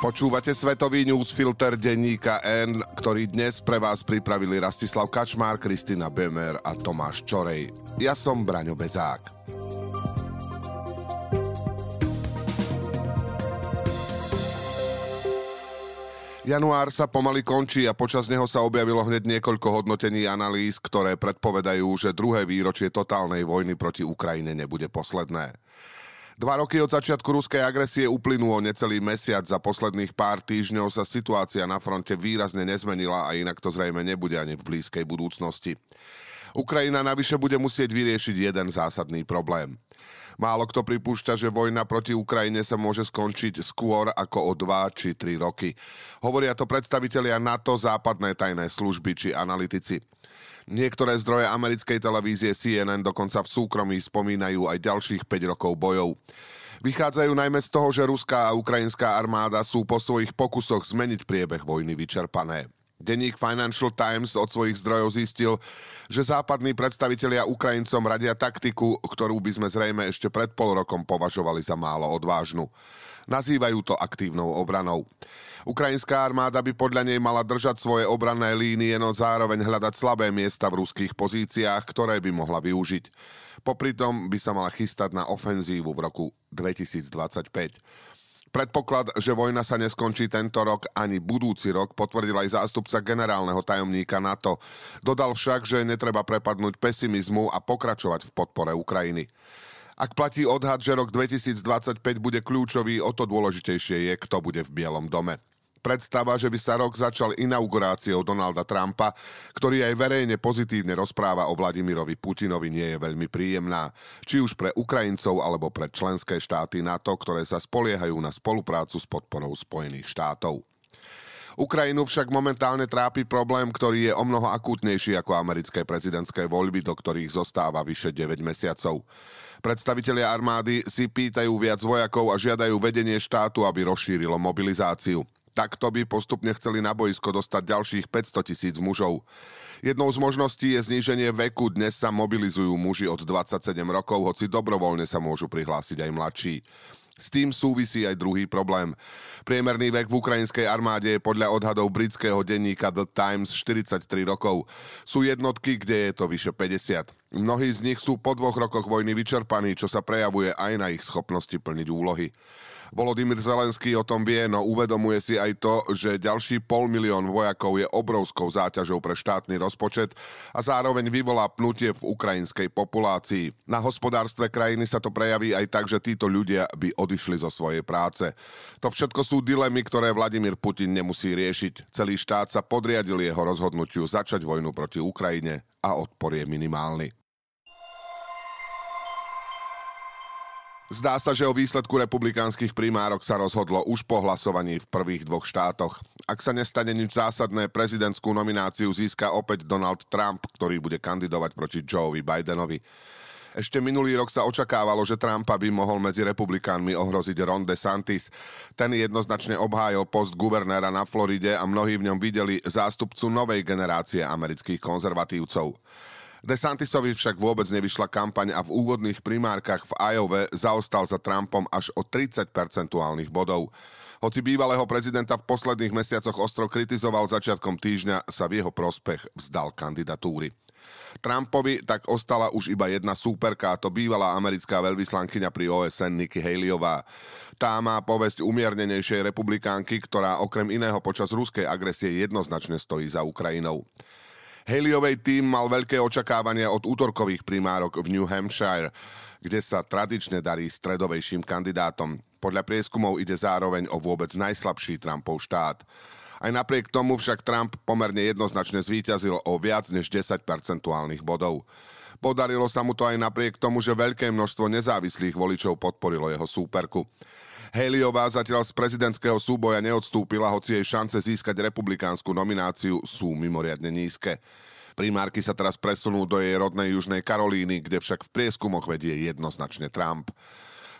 Počúvate svetový newsfilter denníka N, ktorý dnes pre vás pripravili Rastislav Kačmár, Kristina Bemer a Tomáš Čorej. Ja som Braňo Bezák. Január sa pomaly končí a počas neho sa objavilo hneď niekoľko hodnotení analýz, ktoré predpovedajú, že druhé výročie totálnej vojny proti Ukrajine nebude posledné. Dva roky od začiatku ruskej agresie uplynulo necelý mesiac. Za posledných pár týždňov sa situácia na fronte výrazne nezmenila a inak to zrejme nebude ani v blízkej budúcnosti. Ukrajina navyše bude musieť vyriešiť jeden zásadný problém. Málo kto pripúšťa, že vojna proti Ukrajine sa môže skončiť skôr ako o 2 či 3 roky. Hovoria to predstavitelia NATO, západné tajné služby či analytici. Niektoré zdroje americkej televízie CNN dokonca v súkromí spomínajú aj ďalších 5 rokov bojov. Vychádzajú najmä z toho, že ruská a ukrajinská armáda sú po svojich pokusoch zmeniť priebeh vojny vyčerpané. Denník Financial Times od svojich zdrojov zistil, že západní predstavitelia Ukrajincom radia taktiku, ktorú by sme zrejme ešte pred pol rokom považovali za málo odvážnu. Nazývajú to aktívnou obranou. Ukrajinská armáda by podľa nej mala držať svoje obranné línie, no zároveň hľadať slabé miesta v ruských pozíciách, ktoré by mohla využiť. Popri tom by sa mala chystať na ofenzívu v roku 2025. Predpoklad, že vojna sa neskončí tento rok ani budúci rok, potvrdil aj zástupca generálneho tajomníka NATO. Dodal však, že netreba prepadnúť pesimizmu a pokračovať v podpore Ukrajiny. Ak platí odhad, že rok 2025 bude kľúčový, o to dôležitejšie je, kto bude v Bielom dome. Predstava, že by sa rok začal inauguráciou Donalda Trumpa, ktorý aj verejne pozitívne rozpráva o Vladimirovi Putinovi, nie je veľmi príjemná. Či už pre Ukrajincov alebo pre členské štáty NATO, ktoré sa spoliehajú na spoluprácu s podporou Spojených štátov. Ukrajinu však momentálne trápi problém, ktorý je o mnoho akútnejší ako americké prezidentské voľby, do ktorých zostáva vyše 9 mesiacov. Predstavitelia armády si pýtajú viac vojakov a žiadajú vedenie štátu, aby rozšírilo mobilizáciu. Takto by postupne chceli na boisko dostať ďalších 500 tisíc mužov. Jednou z možností je zníženie veku. Dnes sa mobilizujú muži od 27 rokov, hoci dobrovoľne sa môžu prihlásiť aj mladší. S tým súvisí aj druhý problém. Priemerný vek v ukrajinskej armáde je podľa odhadov britského denníka The Times 43 rokov. Sú jednotky, kde je to vyše 50. Mnohí z nich sú po dvoch rokoch vojny vyčerpaní, čo sa prejavuje aj na ich schopnosti plniť úlohy. Volodymyr Zelenský o tom vie, no uvedomuje si aj to, že ďalší pol milión vojakov je obrovskou záťažou pre štátny rozpočet a zároveň vyvolá pnutie v ukrajinskej populácii. Na hospodárstve krajiny sa to prejaví aj tak, že títo ľudia by odišli zo svojej práce. To všetko sú dilemy, ktoré Vladimír Putin nemusí riešiť. Celý štát sa podriadil jeho rozhodnutiu začať vojnu proti Ukrajine a odpor je minimálny. Zdá sa, že o výsledku republikánskych primárok sa rozhodlo už po hlasovaní v prvých dvoch štátoch. Ak sa nestane nič zásadné, prezidentskú nomináciu získa opäť Donald Trump, ktorý bude kandidovať proti Joeovi Bidenovi. Ešte minulý rok sa očakávalo, že Trumpa by mohol medzi republikánmi ohroziť Ron DeSantis. Ten jednoznačne obhájil post guvernéra na Floride a mnohí v ňom videli zástupcu novej generácie amerických konzervatívcov. DeSantisovi však vôbec nevyšla kampaň a v úvodných primárkach v Iowa zaostal za Trumpom až o 30 percentuálnych bodov. Hoci bývalého prezidenta v posledných mesiacoch ostro kritizoval začiatkom týždňa, sa v jeho prospech vzdal kandidatúry. Trumpovi tak ostala už iba jedna súperka, a to bývalá americká veľvyslankyňa pri OSN Nikki Haleyová. Tá má povesť umiernenejšej republikánky, ktorá okrem iného počas ruskej agresie jednoznačne stojí za Ukrajinou. Haleyovej tým mal veľké očakávania od útorkových primárok v New Hampshire, kde sa tradične darí stredovejším kandidátom. Podľa prieskumov ide zároveň o vôbec najslabší Trumpov štát. Aj napriek tomu však Trump pomerne jednoznačne zvíťazil o viac než 10 percentuálnych bodov. Podarilo sa mu to aj napriek tomu, že veľké množstvo nezávislých voličov podporilo jeho súperku. Haleyová zatiaľ z prezidentského súboja neodstúpila, hoci jej šance získať republikánsku nomináciu sú mimoriadne nízke. Primárky sa teraz presunú do jej rodnej Južnej Karolíny, kde však v prieskumoch vedie jednoznačne Trump.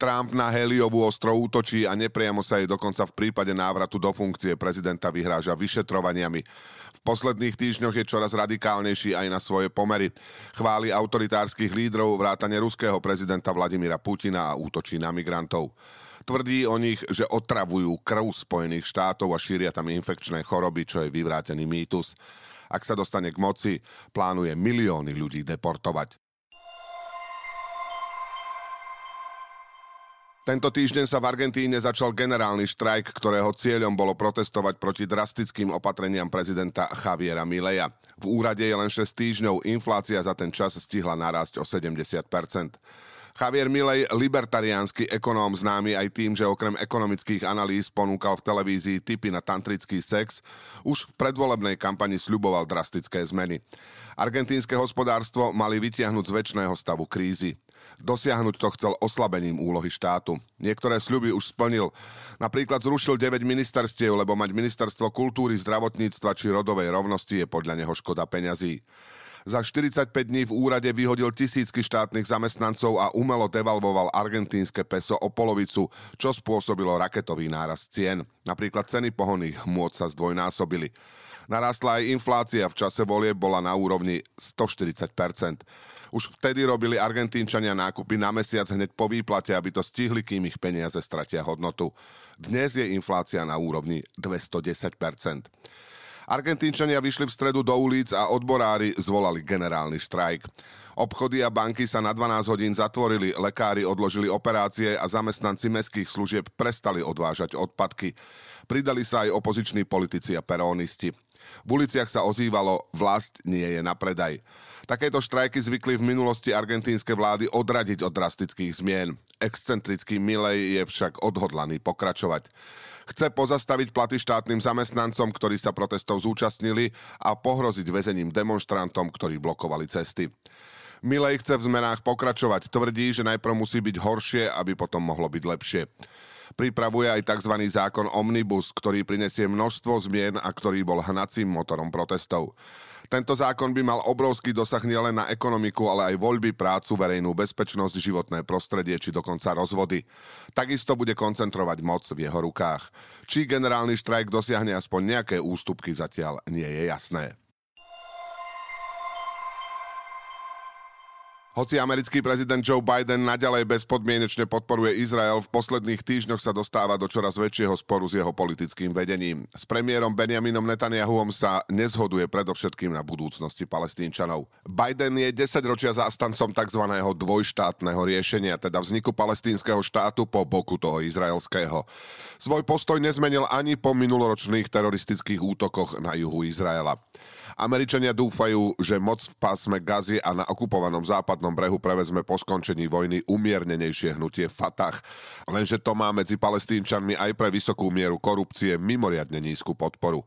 Trump na Heliovú ostro útočí a nepriamo sa jej dokonca v prípade návratu do funkcie prezidenta vyhráža vyšetrovaniami. V posledných týždňoch je čoraz radikálnejší aj na svoje pomery. Chváli autoritárskych lídrov vrátane ruského prezidenta Vladimíra Putina a útočí na migrantov. Tvrdí o nich, že otravujú krv Spojených štátov a šíria tam infekčné choroby, čo je vyvrátený mýtus. Ak sa dostane k moci, plánuje milióny ľudí deportovať. Tento týždeň sa v Argentíne začal generálny štrajk, ktorého cieľom bolo protestovať proti drastickým opatreniam prezidenta Javiera Mileja. V úrade je len 6 týždňov, inflácia za ten čas stihla narásť o 70 Javier Milej, libertariánsky ekonóm známy aj tým, že okrem ekonomických analýz ponúkal v televízii tipy na tantrický sex, už v predvolebnej kampani sľuboval drastické zmeny. Argentínske hospodárstvo mali vytiahnuť z väčšného stavu krízy. Dosiahnuť to chcel oslabením úlohy štátu. Niektoré sľuby už splnil. Napríklad zrušil 9 ministerstiev, lebo mať ministerstvo kultúry, zdravotníctva či rodovej rovnosti je podľa neho škoda peňazí. Za 45 dní v úrade vyhodil tisícky štátnych zamestnancov a umelo devalvoval argentínske peso o polovicu, čo spôsobilo raketový nárast cien. Napríklad ceny pohonných hmôt sa zdvojnásobili. Narastla aj inflácia, v čase volie bola na úrovni 140% už vtedy robili Argentínčania nákupy na mesiac hneď po výplate, aby to stihli, kým ich peniaze stratia hodnotu. Dnes je inflácia na úrovni 210 Argentínčania vyšli v stredu do ulic a odborári zvolali generálny štrajk. Obchody a banky sa na 12 hodín zatvorili, lekári odložili operácie a zamestnanci mestských služieb prestali odvážať odpadky. Pridali sa aj opoziční politici a perónisti. V uliciach sa ozývalo vlast nie je na predaj. Takéto štrajky zvykli v minulosti argentínske vlády odradiť od drastických zmien. Excentrický Milej je však odhodlaný pokračovať. Chce pozastaviť platy štátnym zamestnancom, ktorí sa protestov zúčastnili a pohroziť väzením demonstrantom, ktorí blokovali cesty. Milej chce v zmenách pokračovať. Tvrdí, že najprv musí byť horšie, aby potom mohlo byť lepšie. Pripravuje aj tzv. zákon Omnibus, ktorý prinesie množstvo zmien a ktorý bol hnacím motorom protestov. Tento zákon by mal obrovský dosah nielen na ekonomiku, ale aj voľby, prácu, verejnú bezpečnosť, životné prostredie či dokonca rozvody. Takisto bude koncentrovať moc v jeho rukách. Či generálny štrajk dosiahne aspoň nejaké ústupky zatiaľ nie je jasné. Hoci americký prezident Joe Biden naďalej bezpodmienečne podporuje Izrael, v posledných týždňoch sa dostáva do čoraz väčšieho sporu s jeho politickým vedením. S premiérom Benjaminom Netanyahuom sa nezhoduje predovšetkým na budúcnosti palestínčanov. Biden je 10 ročia zástancom tzv. dvojštátneho riešenia, teda vzniku palestínskeho štátu po boku toho izraelského. Svoj postoj nezmenil ani po minuloročných teroristických útokoch na juhu Izraela. Američania dúfajú, že moc v pásme Gazy a na okupovanom západnom brehu prevezme po skončení vojny umiernenejšie hnutie Fatah. Lenže to má medzi palestínčanmi aj pre vysokú mieru korupcie mimoriadne nízku podporu.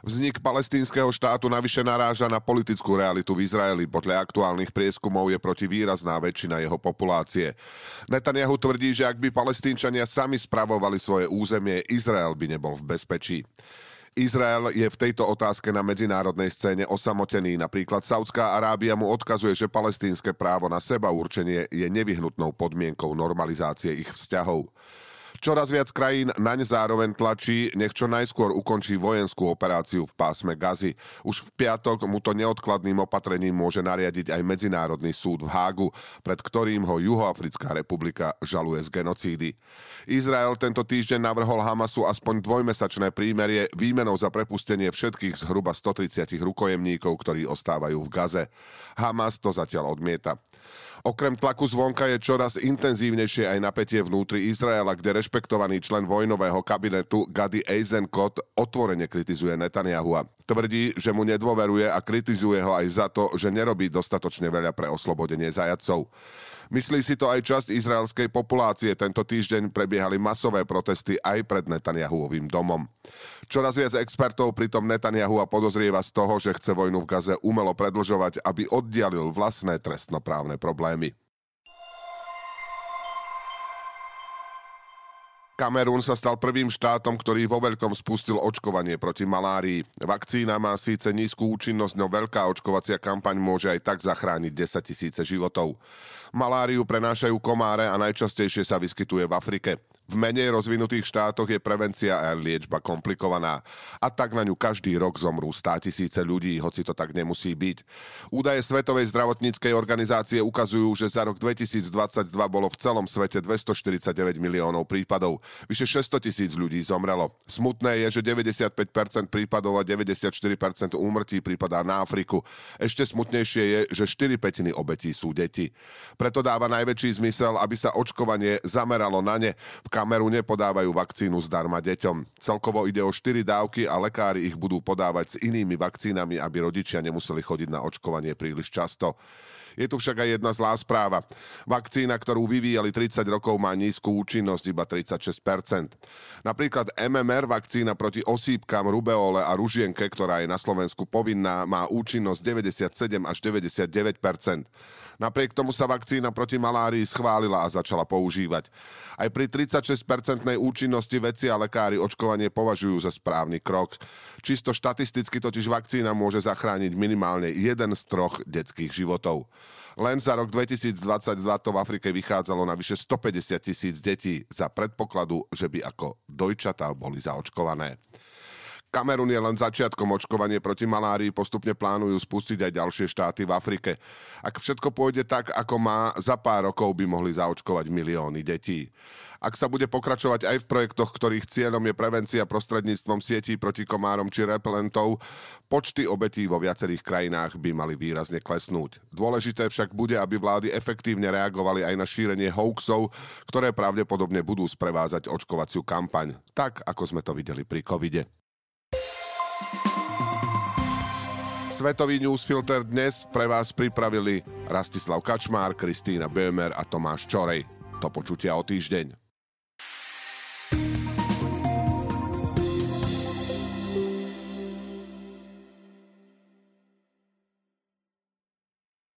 Vznik palestínskeho štátu navyše naráža na politickú realitu v Izraeli. Podľa aktuálnych prieskumov je proti výrazná väčšina jeho populácie. Netanyahu tvrdí, že ak by palestínčania sami spravovali svoje územie, Izrael by nebol v bezpečí. Izrael je v tejto otázke na medzinárodnej scéne osamotený. Napríklad Saudská Arábia mu odkazuje, že palestínske právo na seba určenie je nevyhnutnou podmienkou normalizácie ich vzťahov. Čoraz viac krajín naň zároveň tlačí, nech čo najskôr ukončí vojenskú operáciu v pásme Gazy. Už v piatok mu to neodkladným opatrením môže nariadiť aj Medzinárodný súd v Hágu, pred ktorým ho Juhoafrická republika žaluje z genocídy. Izrael tento týždeň navrhol Hamasu aspoň dvojmesačné prímerie výmenou za prepustenie všetkých zhruba 130 rukojemníkov, ktorí ostávajú v Gaze. Hamas to zatiaľ odmieta. Okrem tlaku zvonka je čoraz intenzívnejšie aj napätie vnútri Izraela, kde rešpektovaný člen vojnového kabinetu Gady Eisenkot otvorene kritizuje Netanyahu a tvrdí, že mu nedôveruje a kritizuje ho aj za to, že nerobí dostatočne veľa pre oslobodenie zajacov. Myslí si to aj časť izraelskej populácie. Tento týždeň prebiehali masové protesty aj pred Netanyahuovým domom. Čoraz viac expertov pritom Netanyahu a podozrieva z toho, že chce vojnu v Gaze umelo predlžovať, aby oddialil vlastné trestnoprávne problémy. Kamerún sa stal prvým štátom, ktorý vo veľkom spustil očkovanie proti malárii. Vakcína má síce nízku účinnosť, no veľká očkovacia kampaň môže aj tak zachrániť 10 tisíce životov. Maláriu prenášajú komáre a najčastejšie sa vyskytuje v Afrike. V menej rozvinutých štátoch je prevencia a liečba komplikovaná a tak na ňu každý rok zomrú 100 tisíce ľudí, hoci to tak nemusí byť. Údaje Svetovej zdravotníckej organizácie ukazujú, že za rok 2022 bolo v celom svete 249 miliónov prípadov. Vyše 600 tisíc ľudí zomrelo. Smutné je, že 95% prípadov a 94% úmrtí prípadá na Afriku. Ešte smutnejšie je, že 4 petiny obetí sú deti. Preto dáva najväčší zmysel, aby sa očkovanie zameralo na ne. V Kamerune podávajú vakcínu zdarma deťom. Celkovo ide o 4 dávky a lekári ich budú podávať s inými vakcínami, aby rodičia nemuseli chodiť na očkovanie príliš často. Je tu však aj jedna zlá správa. Vakcína, ktorú vyvíjali 30 rokov, má nízku účinnosť, iba 36%. Napríklad MMR, vakcína proti osýpkam, rubeole a ružienke, ktorá je na Slovensku povinná, má účinnosť 97 až 99%. Napriek tomu sa vakcína proti malárii schválila a začala používať. Aj pri 36-percentnej účinnosti veci a lekári očkovanie považujú za správny krok. Čisto štatisticky totiž vakcína môže zachrániť minimálne jeden z troch detských životov. Len za rok 2022 to v Afrike vychádzalo na vyše 150 tisíc detí za predpokladu, že by ako dojčatá boli zaočkované. Kamerun je len začiatkom očkovanie proti malárii, postupne plánujú spustiť aj ďalšie štáty v Afrike. Ak všetko pôjde tak, ako má, za pár rokov by mohli zaočkovať milióny detí. Ak sa bude pokračovať aj v projektoch, ktorých cieľom je prevencia prostredníctvom sietí proti komárom či repelentov, počty obetí vo viacerých krajinách by mali výrazne klesnúť. Dôležité však bude, aby vlády efektívne reagovali aj na šírenie hoaxov, ktoré pravdepodobne budú sprevázať očkovaciu kampaň, tak ako sme to videli pri covide. Svetový newsfilter dnes pre vás pripravili Rastislav Kačmár, Kristýna Bömer a Tomáš Čorej. Do počutia o týždeň.